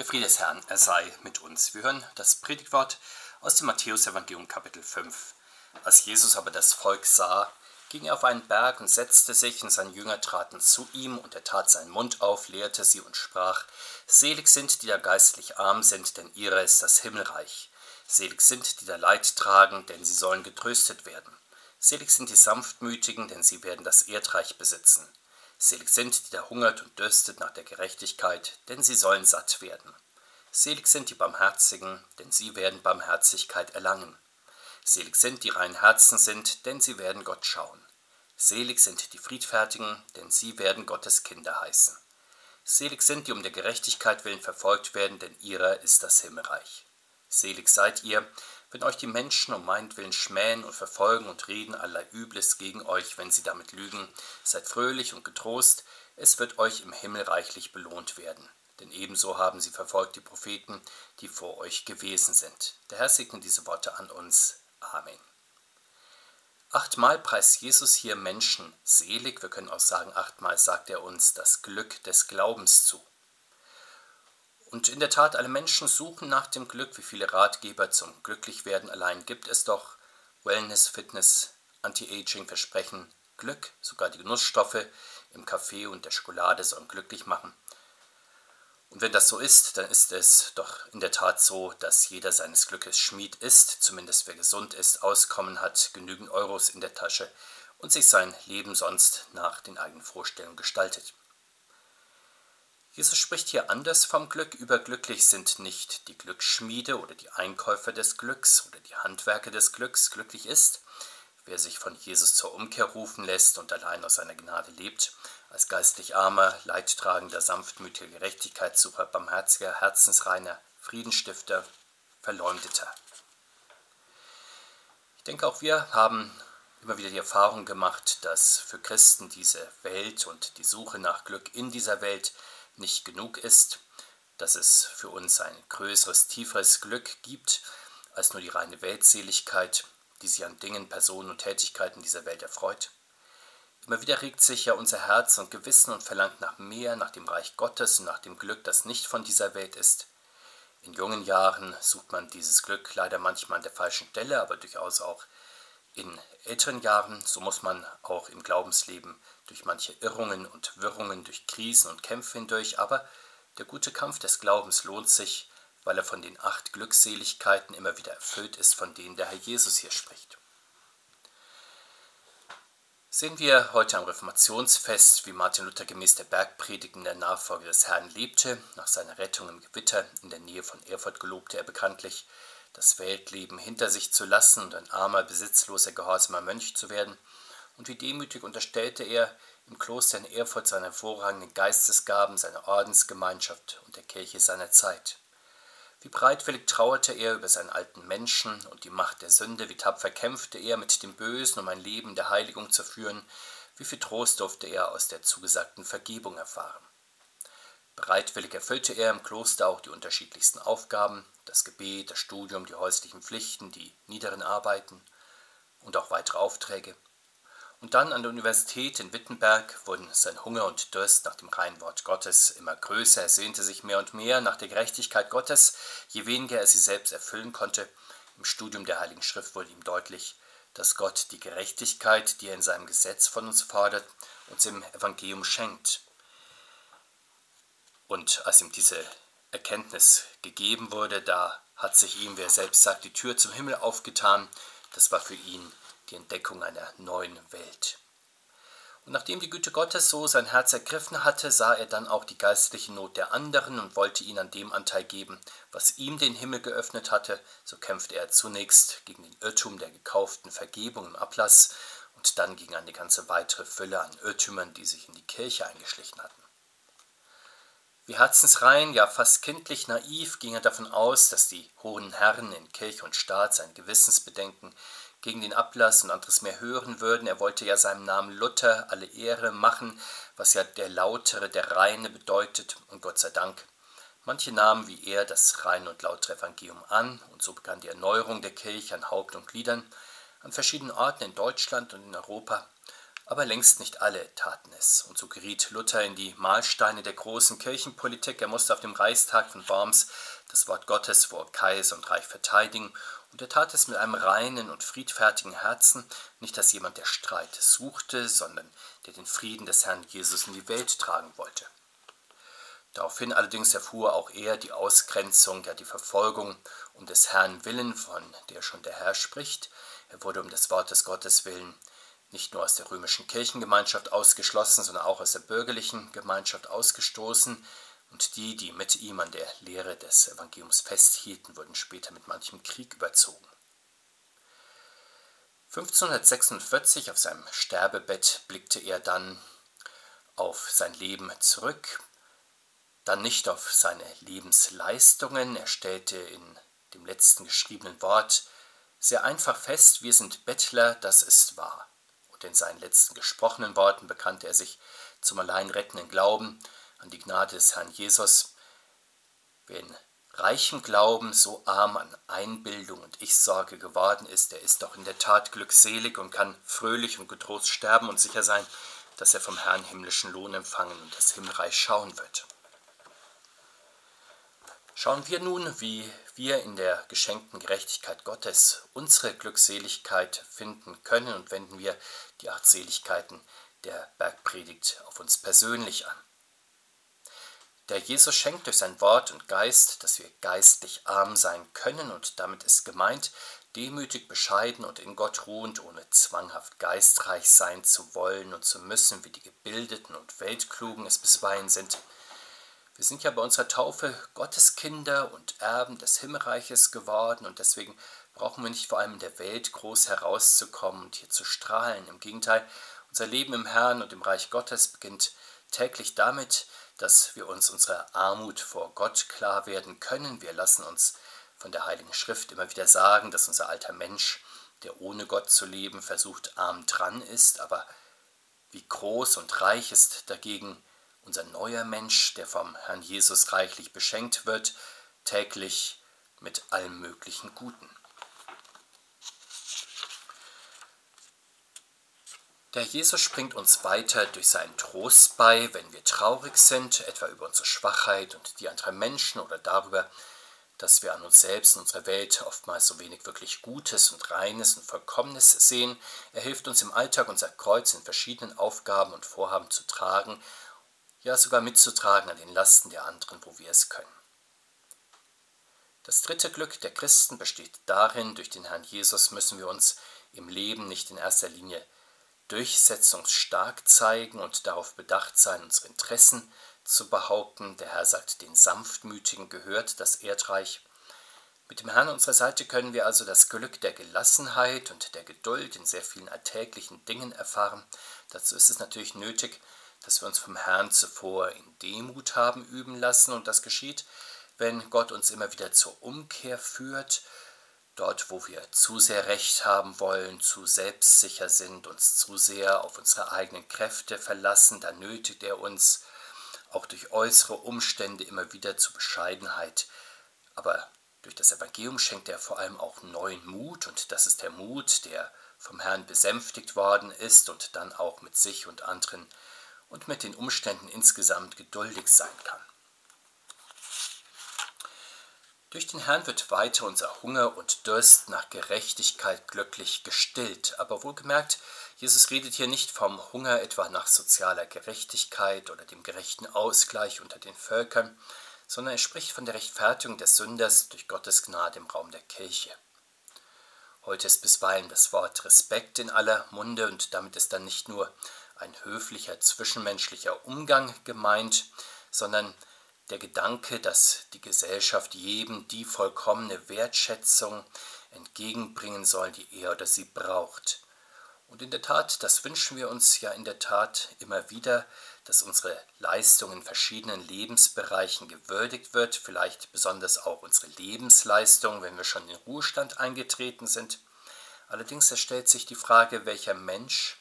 Der Friede des Herrn, er sei mit uns. Wir hören das Predigtwort aus dem Matthäusevangelium Kapitel 5. Als Jesus aber das Volk sah, ging er auf einen Berg und setzte sich, und seine Jünger traten zu ihm, und er tat seinen Mund auf, lehrte sie und sprach, Selig sind, die da geistlich arm sind, denn ihrer ist das Himmelreich. Selig sind, die da Leid tragen, denn sie sollen getröstet werden. Selig sind die Sanftmütigen, denn sie werden das Erdreich besitzen. Selig sind, die da hungert und dürstet nach der Gerechtigkeit, denn sie sollen satt werden. Selig sind die Barmherzigen, denn sie werden Barmherzigkeit erlangen. Selig sind die reinen Herzen sind, denn sie werden Gott schauen. Selig sind die Friedfertigen, denn sie werden Gottes Kinder heißen. Selig sind die um der Gerechtigkeit willen verfolgt werden, denn ihrer ist das Himmelreich. Selig seid ihr, wenn euch die Menschen um meinetwillen schmähen und verfolgen und reden allerlei Übles gegen euch, wenn sie damit lügen, seid fröhlich und getrost, es wird euch im Himmel reichlich belohnt werden. Denn ebenso haben sie verfolgt die Propheten, die vor euch gewesen sind. Der Herr segne diese Worte an uns. Amen. Achtmal preist Jesus hier Menschen selig, wir können auch sagen, achtmal sagt er uns das Glück des Glaubens zu. Und in der Tat, alle Menschen suchen nach dem Glück, wie viele Ratgeber zum Glücklichwerden. Allein gibt es doch Wellness, Fitness, Anti-Aging, Versprechen, Glück, sogar die Genussstoffe im Kaffee und der Schokolade sollen glücklich machen. Und wenn das so ist, dann ist es doch in der Tat so, dass jeder seines Glückes Schmied ist, zumindest wer gesund ist, Auskommen hat, genügend Euros in der Tasche und sich sein Leben sonst nach den eigenen Vorstellungen gestaltet. Jesus spricht hier anders vom Glück. Überglücklich sind nicht die Glücksschmiede oder die Einkäufer des Glücks oder die Handwerker des Glücks. Glücklich ist, wer sich von Jesus zur Umkehr rufen lässt und allein aus seiner Gnade lebt, als geistlich armer, leidtragender, sanftmütiger Gerechtigkeitssucher, barmherziger, herzensreiner, Friedenstifter, Verleumdeter. Ich denke, auch wir haben immer wieder die Erfahrung gemacht, dass für Christen diese Welt und die Suche nach Glück in dieser Welt nicht genug ist, dass es für uns ein größeres, tieferes Glück gibt als nur die reine Weltseligkeit, die sich an Dingen, Personen und Tätigkeiten dieser Welt erfreut. Immer wieder regt sich ja unser Herz und Gewissen und verlangt nach mehr, nach dem Reich Gottes und nach dem Glück, das nicht von dieser Welt ist. In jungen Jahren sucht man dieses Glück leider manchmal an der falschen Stelle, aber durchaus auch in älteren Jahren, so muss man auch im Glaubensleben durch manche Irrungen und Wirrungen, durch Krisen und Kämpfe hindurch, aber der gute Kampf des Glaubens lohnt sich, weil er von den acht Glückseligkeiten immer wieder erfüllt ist, von denen der Herr Jesus hier spricht. Sehen wir heute am Reformationsfest, wie Martin Luther gemäß der Bergpredigt der Nachfolge des Herrn lebte. Nach seiner Rettung im Gewitter in der Nähe von Erfurt gelobte er bekanntlich, das Weltleben hinter sich zu lassen und ein armer, besitzloser, gehorsamer Mönch zu werden – und wie demütig unterstellte er im Kloster in Erfurt seine hervorragenden Geistesgaben, seine Ordensgemeinschaft und der Kirche seiner Zeit. Wie breitwillig trauerte er über seinen alten Menschen und die Macht der Sünde, wie tapfer kämpfte er mit dem Bösen, um ein Leben der Heiligung zu führen, wie viel Trost durfte er aus der zugesagten Vergebung erfahren. Bereitwillig erfüllte er im Kloster auch die unterschiedlichsten Aufgaben, das Gebet, das Studium, die häuslichen Pflichten, die niederen Arbeiten und auch weitere Aufträge. Und dann an der Universität in Wittenberg wurden sein Hunger und Durst nach dem reinen Wort Gottes immer größer. Er sehnte sich mehr und mehr nach der Gerechtigkeit Gottes, je weniger er sie selbst erfüllen konnte. Im Studium der Heiligen Schrift wurde ihm deutlich, dass Gott die Gerechtigkeit, die er in seinem Gesetz von uns fordert, uns im Evangelium schenkt. Und als ihm diese Erkenntnis gegeben wurde, da hat sich ihm, wie er selbst sagt, die Tür zum Himmel aufgetan. Das war für ihn die Entdeckung einer neuen Welt. Und nachdem die Güte Gottes so sein Herz ergriffen hatte, sah er dann auch die geistliche Not der anderen und wollte ihnen an dem Anteil geben, was ihm den Himmel geöffnet hatte. So kämpfte er zunächst gegen den Irrtum der gekauften Vergebung im Ablass und dann gegen eine ganze weitere Fülle an Irrtümern, die sich in die Kirche eingeschlichen hatten. Wie herzensrein, ja fast kindlich naiv ging er davon aus, dass die hohen Herren in Kirche und Staat sein Gewissensbedenken gegen den Ablass und anderes mehr hören würden. Er wollte ja seinem Namen Luther alle Ehre machen, was ja der Lautere, der Reine bedeutet. Und Gott sei Dank, manche nahmen wie er das reine und lautere Evangelium an. Und so begann die Erneuerung der Kirche an Haupt und Gliedern an verschiedenen Orten in Deutschland und in Europa. Aber längst nicht alle taten es, und so geriet Luther in die Mahlsteine der großen Kirchenpolitik. Er musste auf dem Reichstag von Worms das Wort Gottes vor Kaiser und Reich verteidigen, und er tat es mit einem reinen und friedfertigen Herzen, nicht als jemand, der Streit suchte, sondern der den Frieden des Herrn Jesus in die Welt tragen wollte. Daraufhin allerdings erfuhr auch er die Ausgrenzung, ja die Verfolgung um des Herrn willen, von der schon der Herr spricht. Er wurde um des Wortes Gottes willen nicht nur aus der römischen Kirchengemeinschaft ausgeschlossen, sondern auch aus der bürgerlichen Gemeinschaft ausgestoßen, und die, die mit ihm an der Lehre des Evangeliums festhielten, wurden später mit manchem Krieg überzogen. 1546 auf seinem Sterbebett blickte er dann auf sein Leben zurück, dann nicht auf seine Lebensleistungen. Er stellte in dem letzten geschriebenen Wort sehr einfach fest, wir sind Bettler, das ist wahr. Und in seinen letzten gesprochenen Worten bekannte er sich zum allein rettenden Glauben an die Gnade des Herrn Jesus. Wer in reichem Glauben so arm an Einbildung und Ich-Sorge geworden ist, der ist doch in der Tat glückselig und kann fröhlich und getrost sterben und sicher sein, dass er vom Herrn himmlischen Lohn empfangen und das Himmelreich schauen wird. Schauen wir nun, wie wir in der geschenkten Gerechtigkeit Gottes unsere Glückseligkeit finden können und wenden wir die acht Seligkeiten der Bergpredigt auf uns persönlich an. Der Jesus schenkt durch sein Wort und Geist, dass wir geistlich arm sein können und damit ist gemeint, demütig, bescheiden und in Gott ruhend, ohne zwanghaft geistreich sein zu wollen und zu müssen, wie die Gebildeten und Weltklugen es bisweilen sind – wir sind ja bei unserer Taufe Gotteskinder und Erben des Himmelreiches geworden und deswegen brauchen wir nicht vor allem in der Welt groß herauszukommen und hier zu strahlen. Im Gegenteil, unser Leben im Herrn und im Reich Gottes beginnt täglich damit, dass wir uns unserer Armut vor Gott klar werden können. Wir lassen uns von der Heiligen Schrift immer wieder sagen, dass unser alter Mensch, der ohne Gott zu leben versucht, arm dran ist, aber wie groß und reich ist dagegen unser neuer Mensch, der vom Herrn Jesus reichlich beschenkt wird, täglich mit allem möglichen Guten. Der Jesus springt uns weiter durch seinen Trost bei, wenn wir traurig sind, etwa über unsere Schwachheit und die anderer Menschen oder darüber, dass wir an uns selbst und unserer Welt oftmals so wenig wirklich Gutes und Reines und Vollkommenes sehen. Er hilft uns im Alltag unser Kreuz in verschiedenen Aufgaben und Vorhaben zu tragen ja sogar mitzutragen an den Lasten der anderen, wo wir es können. Das dritte Glück der Christen besteht darin, durch den Herrn Jesus müssen wir uns im Leben nicht in erster Linie durchsetzungsstark zeigen und darauf bedacht sein, unsere Interessen zu behaupten. Der Herr sagt, den Sanftmütigen gehört das Erdreich. Mit dem Herrn unserer Seite können wir also das Glück der Gelassenheit und der Geduld in sehr vielen alltäglichen Dingen erfahren. Dazu ist es natürlich nötig, dass wir uns vom Herrn zuvor in Demut haben üben lassen und das geschieht, wenn Gott uns immer wieder zur Umkehr führt, dort wo wir zu sehr Recht haben wollen, zu selbstsicher sind, uns zu sehr auf unsere eigenen Kräfte verlassen, dann nötigt er uns auch durch äußere Umstände immer wieder zur Bescheidenheit. Aber durch das Evangelium schenkt er vor allem auch neuen Mut und das ist der Mut, der vom Herrn besänftigt worden ist und dann auch mit sich und anderen und mit den Umständen insgesamt geduldig sein kann. Durch den Herrn wird weiter unser Hunger und Durst nach Gerechtigkeit glücklich gestillt. Aber wohlgemerkt, Jesus redet hier nicht vom Hunger etwa nach sozialer Gerechtigkeit oder dem gerechten Ausgleich unter den Völkern, sondern er spricht von der Rechtfertigung des Sünders durch Gottes Gnade im Raum der Kirche. Heute ist bisweilen das Wort Respekt in aller Munde und damit ist dann nicht nur ein höflicher zwischenmenschlicher Umgang gemeint, sondern der Gedanke, dass die Gesellschaft jedem die vollkommene Wertschätzung entgegenbringen soll, die er oder sie braucht. Und in der Tat, das wünschen wir uns ja in der Tat immer wieder, dass unsere Leistung in verschiedenen Lebensbereichen gewürdigt wird, vielleicht besonders auch unsere Lebensleistung, wenn wir schon in Ruhestand eingetreten sind. Allerdings stellt sich die Frage, welcher Mensch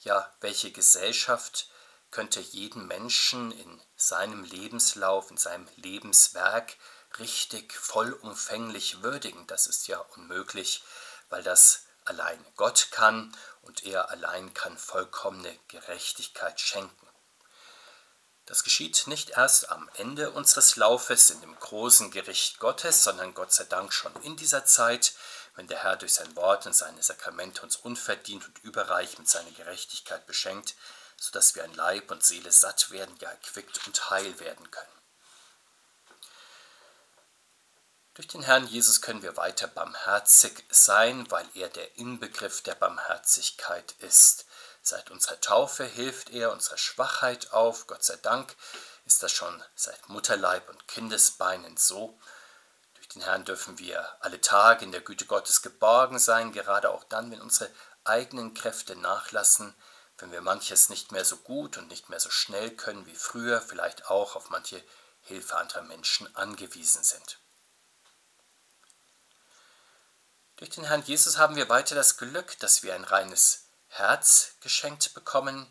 ja, welche Gesellschaft könnte jeden Menschen in seinem Lebenslauf, in seinem Lebenswerk richtig vollumfänglich würdigen? Das ist ja unmöglich, weil das allein Gott kann und er allein kann vollkommene Gerechtigkeit schenken. Das geschieht nicht erst am Ende unseres Laufes in dem großen Gericht Gottes, sondern Gott sei Dank schon in dieser Zeit, wenn der Herr durch sein Wort und seine Sakramente uns unverdient und überreich mit seiner Gerechtigkeit beschenkt, sodass wir an Leib und Seele satt werden, ja erquickt und heil werden können. Durch den Herrn Jesus können wir weiter barmherzig sein, weil er der Inbegriff der Barmherzigkeit ist. Seit unserer Taufe hilft er unserer Schwachheit auf. Gott sei Dank ist das schon seit Mutterleib und Kindesbeinen so. Durch den Herrn dürfen wir alle Tage in der Güte Gottes geborgen sein, gerade auch dann, wenn unsere eigenen Kräfte nachlassen, wenn wir manches nicht mehr so gut und nicht mehr so schnell können wie früher, vielleicht auch auf manche Hilfe anderer Menschen angewiesen sind. Durch den Herrn Jesus haben wir weiter das Glück, dass wir ein reines Herz geschenkt bekommen.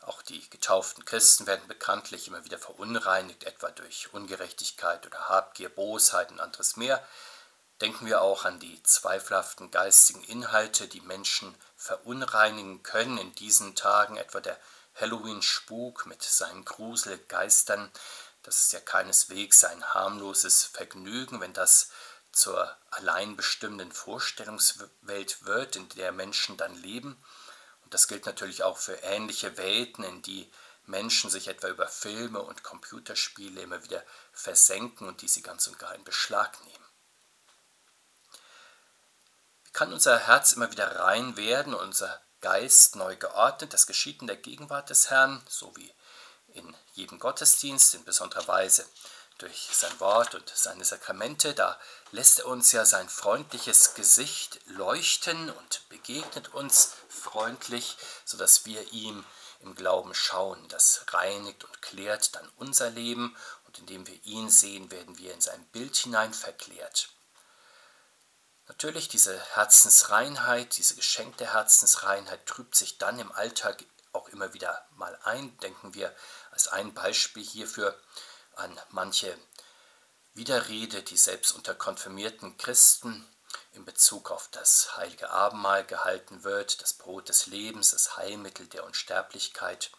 Auch die getauften Christen werden bekanntlich immer wieder verunreinigt, etwa durch Ungerechtigkeit oder Habgier, Bosheit und anderes mehr. Denken wir auch an die zweifelhaften geistigen Inhalte, die Menschen verunreinigen können in diesen Tagen, etwa der Halloween-Spuk mit seinen Gruselgeistern. Das ist ja keineswegs ein harmloses Vergnügen, wenn das zur allein bestimmenden Vorstellungswelt wird, in der Menschen dann leben. Und das gilt natürlich auch für ähnliche Welten, in die Menschen sich etwa über Filme und Computerspiele immer wieder versenken und die sie ganz und gar in Beschlag nehmen. Kann unser Herz immer wieder rein werden, unser Geist neu geordnet? Das geschieht in der Gegenwart des Herrn, so wie in jedem Gottesdienst in besonderer Weise durch sein Wort und seine Sakramente, da lässt er uns ja sein freundliches Gesicht leuchten und begegnet uns freundlich, sodass wir ihm im Glauben schauen. Das reinigt und klärt dann unser Leben und indem wir ihn sehen, werden wir in sein Bild hinein verklärt. Natürlich, diese Herzensreinheit, diese geschenkte Herzensreinheit trübt sich dann im Alltag auch immer wieder mal ein. Denken wir als ein Beispiel hierfür an manche Widerrede, die selbst unter konfirmierten Christen in Bezug auf das heilige Abendmahl gehalten wird, das Brot des Lebens, das Heilmittel der Unsterblichkeit.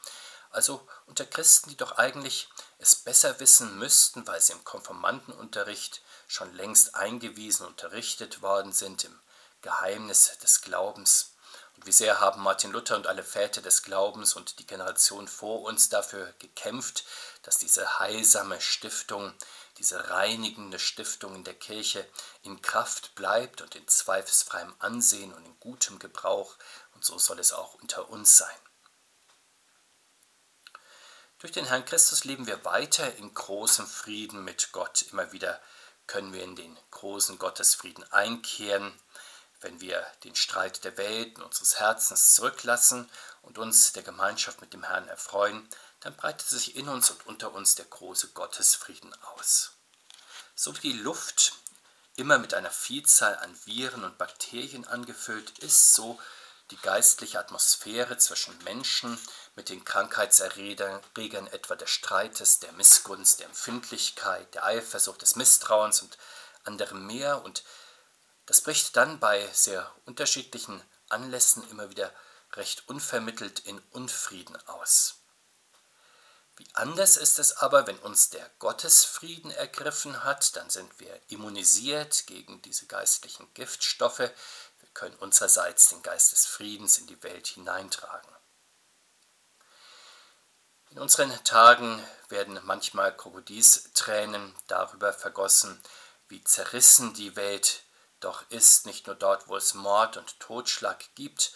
Also unter Christen, die doch eigentlich es besser wissen müssten, weil sie im Konformantenunterricht schon längst eingewiesen unterrichtet worden sind im Geheimnis des Glaubens. Und wie sehr haben Martin Luther und alle Väter des Glaubens und die Generation vor uns dafür gekämpft, dass diese heilsame Stiftung, diese reinigende Stiftung in der Kirche in Kraft bleibt und in zweifelsfreiem Ansehen und in gutem Gebrauch, und so soll es auch unter uns sein. Durch den Herrn Christus leben wir weiter in großem Frieden mit Gott. Immer wieder können wir in den großen Gottesfrieden einkehren wenn wir den Streit der Welt und unseres Herzens zurücklassen und uns der Gemeinschaft mit dem Herrn erfreuen, dann breitet sich in uns und unter uns der große Gottesfrieden aus. So wie die Luft immer mit einer Vielzahl an Viren und Bakterien angefüllt ist, so die geistliche Atmosphäre zwischen Menschen mit den Krankheitserregern etwa des Streites, der Missgunst, der Empfindlichkeit, der Eifersucht, des Misstrauens und anderem mehr und das bricht dann bei sehr unterschiedlichen Anlässen immer wieder recht unvermittelt in Unfrieden aus. Wie anders ist es aber, wenn uns der Gottesfrieden ergriffen hat, dann sind wir immunisiert gegen diese geistlichen Giftstoffe, können unsererseits den Geist des Friedens in die Welt hineintragen. In unseren Tagen werden manchmal Krokodilstränen darüber vergossen, wie zerrissen die Welt doch ist nicht nur dort, wo es Mord und Totschlag gibt,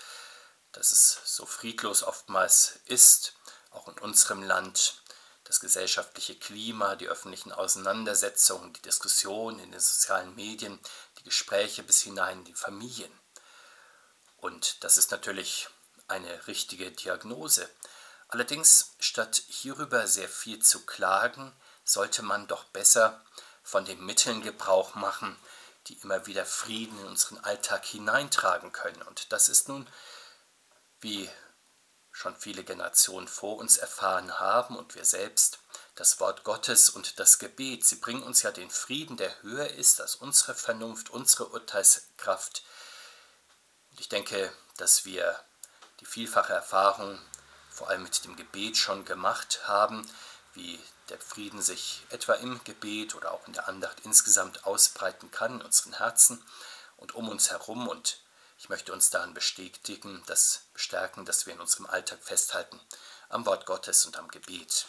dass es so friedlos oftmals ist, auch in unserem Land, das gesellschaftliche Klima, die öffentlichen Auseinandersetzungen, die Diskussionen in den sozialen Medien, die Gespräche bis hinein in die Familien. Und das ist natürlich eine richtige Diagnose. Allerdings, statt hierüber sehr viel zu klagen, sollte man doch besser von den Mitteln Gebrauch machen, die immer wieder Frieden in unseren Alltag hineintragen können. Und das ist nun, wie schon viele Generationen vor uns erfahren haben und wir selbst, das Wort Gottes und das Gebet. Sie bringen uns ja den Frieden, der höher ist als unsere Vernunft, unsere Urteilskraft. Und ich denke, dass wir die vielfache Erfahrung vor allem mit dem Gebet schon gemacht haben, wie der Frieden sich etwa im Gebet oder auch in der Andacht insgesamt ausbreiten kann in unseren Herzen und um uns herum. Und ich möchte uns daran bestätigen, das bestärken, dass wir in unserem Alltag festhalten am Wort Gottes und am Gebet.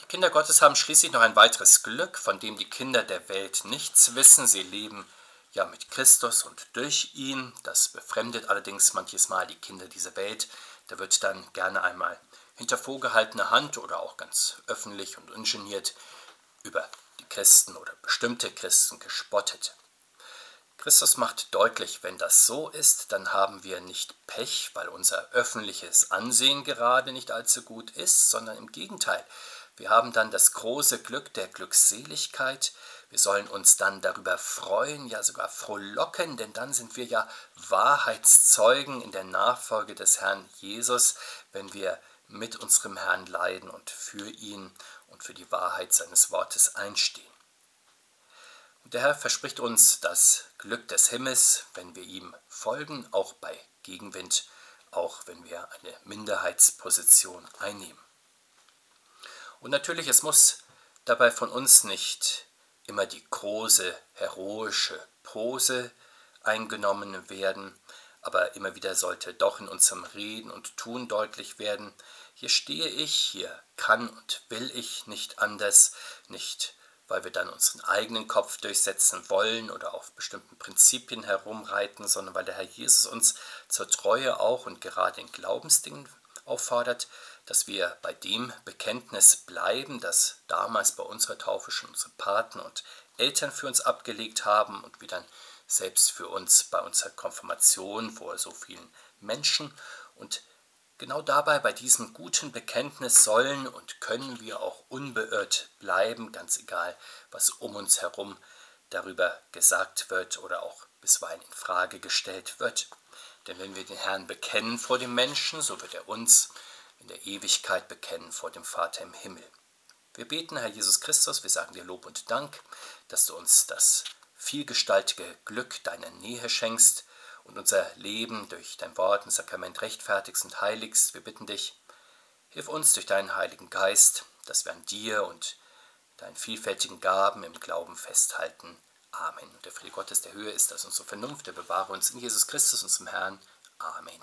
Die Kinder Gottes haben schließlich noch ein weiteres Glück, von dem die Kinder der Welt nichts wissen. Sie leben ja mit Christus und durch ihn. Das befremdet allerdings manches Mal die Kinder dieser Welt. Da wird dann gerne einmal hinter vorgehaltener Hand oder auch ganz öffentlich und ungeniert über die Christen oder bestimmte Christen gespottet. Christus macht deutlich, wenn das so ist, dann haben wir nicht Pech, weil unser öffentliches Ansehen gerade nicht allzu gut ist, sondern im Gegenteil, wir haben dann das große Glück der Glückseligkeit. Wir sollen uns dann darüber freuen, ja sogar frohlocken, denn dann sind wir ja Wahrheitszeugen in der Nachfolge des Herrn Jesus, wenn wir mit unserem Herrn leiden und für ihn und für die Wahrheit seines Wortes einstehen. Und der Herr verspricht uns das Glück des Himmels, wenn wir ihm folgen, auch bei Gegenwind, auch wenn wir eine Minderheitsposition einnehmen. Und natürlich, es muss dabei von uns nicht immer die große, heroische Pose eingenommen werden, aber immer wieder sollte doch in unserem Reden und Tun deutlich werden, hier stehe ich, hier kann und will ich nicht anders, nicht weil wir dann unseren eigenen Kopf durchsetzen wollen oder auf bestimmten Prinzipien herumreiten, sondern weil der Herr Jesus uns zur Treue auch und gerade in Glaubensdingen auffordert, dass wir bei dem Bekenntnis bleiben, das damals bei unserer Taufe schon unsere Paten und Eltern für uns abgelegt haben und wir dann selbst für uns bei unserer Konfirmation vor so vielen Menschen. Und genau dabei, bei diesem guten Bekenntnis sollen und können wir auch unbeirrt bleiben, ganz egal, was um uns herum darüber gesagt wird oder auch bisweilen in Frage gestellt wird. Denn wenn wir den Herrn bekennen vor dem Menschen, so wird er uns in der Ewigkeit bekennen vor dem Vater im Himmel. Wir beten, Herr Jesus Christus, wir sagen dir Lob und Dank, dass du uns das vielgestaltige Glück deiner Nähe schenkst und unser Leben durch dein Wort und Sakrament rechtfertigst und heiligst. Wir bitten dich, hilf uns durch deinen Heiligen Geist, dass wir an dir und deinen vielfältigen Gaben im Glauben festhalten. Amen. Und der Friede Gottes der Höhe ist als unsere Vernunft, der bewahre uns in Jesus Christus, unserem Herrn. Amen.